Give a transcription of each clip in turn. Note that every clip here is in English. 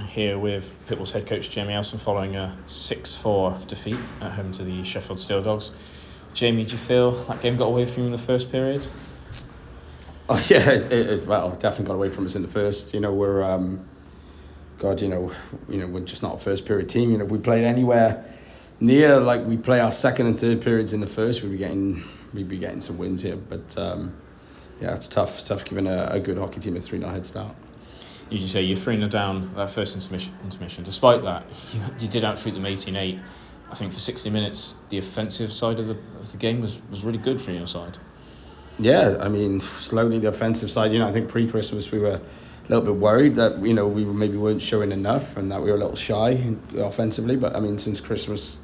here with Pitbull's head coach Jamie Elson following a 6-4 defeat at home to the Sheffield Steel Dogs. Jamie, do you feel that game got away from you in the first period? Oh yeah, it, it, well, definitely got away from us in the first. You know, we're um, God, you know, you know, we're just not a first period team. You know, if we played anywhere near like we play our second and third periods in the first, we'd be getting we'd be getting some wins here. But um, yeah, it's tough. It's tough giving a, a good hockey team a three 0 head start. As you say, you're 3 0 down that first intermission. intermission. Despite that, you, you did outshoot them 18 8. I think for 60 minutes, the offensive side of the, of the game was, was really good from your side. Yeah, I mean, slowly the offensive side, you know, I think pre Christmas we were a little bit worried that, you know, we maybe weren't showing enough and that we were a little shy offensively. But I mean, since Christmas,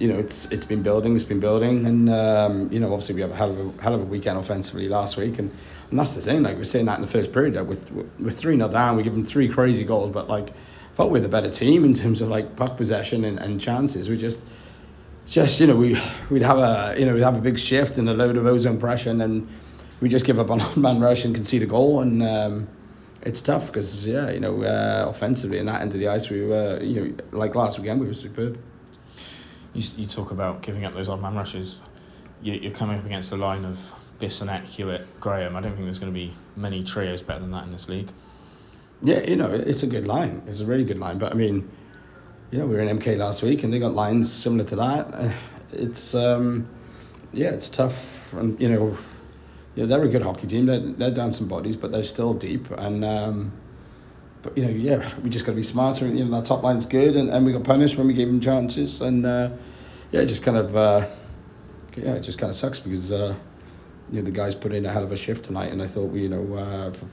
you know, it's it's been building, it's been building, and um, you know, obviously we have a hell of a hell of a weekend offensively last week, and, and that's the thing. Like we are saying that in the first period, that with we're three 0 down, we give them three crazy goals, but like thought we're the better team in terms of like puck possession and, and chances. We just just you know we we'd have a you know we'd have a big shift and a load of ozone pressure, and then we just give up on man rush and concede a goal, and um, it's tough because yeah you know uh, offensively in that end of the ice we were you know like last weekend we were superb you, you talk about giving up those odd man rushes. You, are coming up against a line of Bissonnette, Hewitt, Graham. I don't think there's going to be many trios better than that in this league. Yeah, you know, it's a good line. It's a really good line. But I mean, you know, we were in MK last week and they got lines similar to that. It's, um, yeah, it's tough. And, you know, yeah, they're a good hockey team. They're, they're down some bodies, but they're still deep. And, um, but you know, yeah, we just got to be smarter. You know, that top line's good, and, and we got punished when we gave them chances, and uh, yeah, it just kind of uh, yeah, it just kind of sucks because uh, you know the guys put in a hell of a shift tonight, and I thought we you know uh, for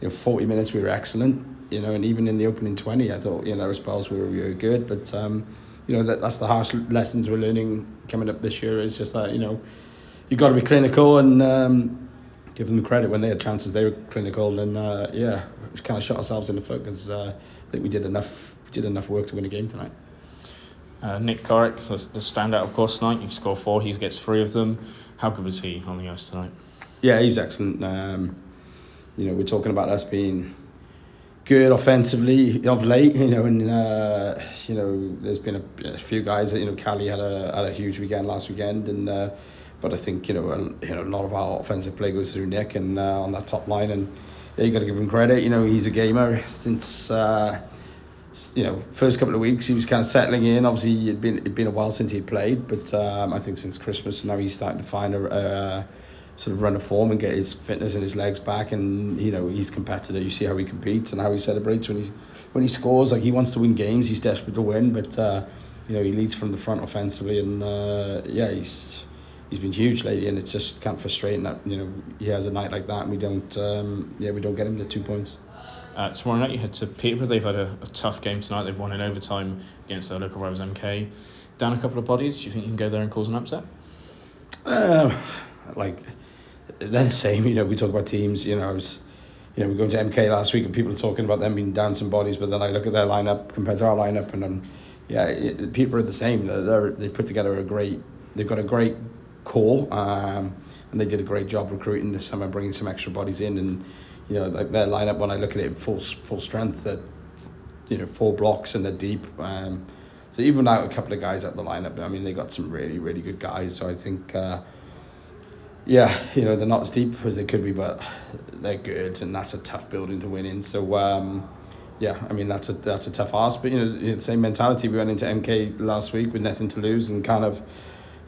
you know 40 minutes we were excellent, you know, and even in the opening 20, I thought you know there were spells we were good, but um, you know that that's the harsh lessons we're learning coming up this year. It's just that you know you got to be clinical and um, give them the credit when they had chances. They were clinical, and uh, yeah, we kind of shot ourselves in the foot because uh, I think we did enough did enough work to win a game tonight. Uh, Nick Corrick, the, the standout, of course, tonight. You've scored four, he gets three of them. How good was he on the ice tonight? Yeah, he was excellent. Um, you know, we're talking about us being good offensively of late, you know, and uh, you know, there's been a, a, few guys that you know, Cali had a had a huge weekend last weekend, and uh, but I think you know a, you know a lot of our offensive play goes through Nick and uh, on that top line, and yeah, you got to give him credit. You know he's a gamer since. Uh, you know, first couple of weeks he was kind of settling in. Obviously, it'd been it'd been a while since he'd played, but um, I think since Christmas now he's starting to find a, a sort of run of form and get his fitness and his legs back. And you know, he's competitive. You see how he competes and how he celebrates when he when he scores. Like he wants to win games. He's desperate to win, but uh, you know he leads from the front offensively, and uh, yeah, he's he's been huge lately, and it's just kind of frustrating that you know he has a night like that, and we don't um, yeah we don't get him the two points. Uh, tomorrow night you head to Peterborough. They've had a, a, tough game tonight. They've won in overtime against their local rivals MK. Down a couple of bodies. Do you think you can go there and cause an upset? Uh, like they're the same. You know, we talk about teams. You know, I was, you know, we go to MK last week and people are talking about them being down some bodies, but then I look at their lineup compared to our lineup, and um, yeah, it, people are the same. They're, they're, they put together a great. They've got a great core, um, and they did a great job recruiting this summer, bringing some extra bodies in, and you know, like their lineup when I look at it full full strength, that you know four blocks and they're deep. Um, so even out a couple of guys at the lineup, I mean they got some really really good guys. So I think. Uh, yeah, you know they're not as deep as they could be, but they're good, and that's a tough building to win in. So um, yeah, I mean that's a that's a tough ask, but you know the same mentality we went into MK last week with nothing to lose and kind of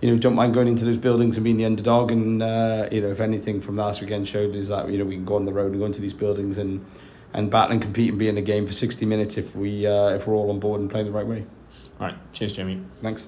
you know, don't mind going into those buildings and being the underdog. And uh, you know, if anything from last weekend showed is that you know we can go on the road and go into these buildings and and battle and compete and be in the game for 60 minutes if we uh, if we're all on board and playing the right way. All right. Cheers, Jamie. Thanks.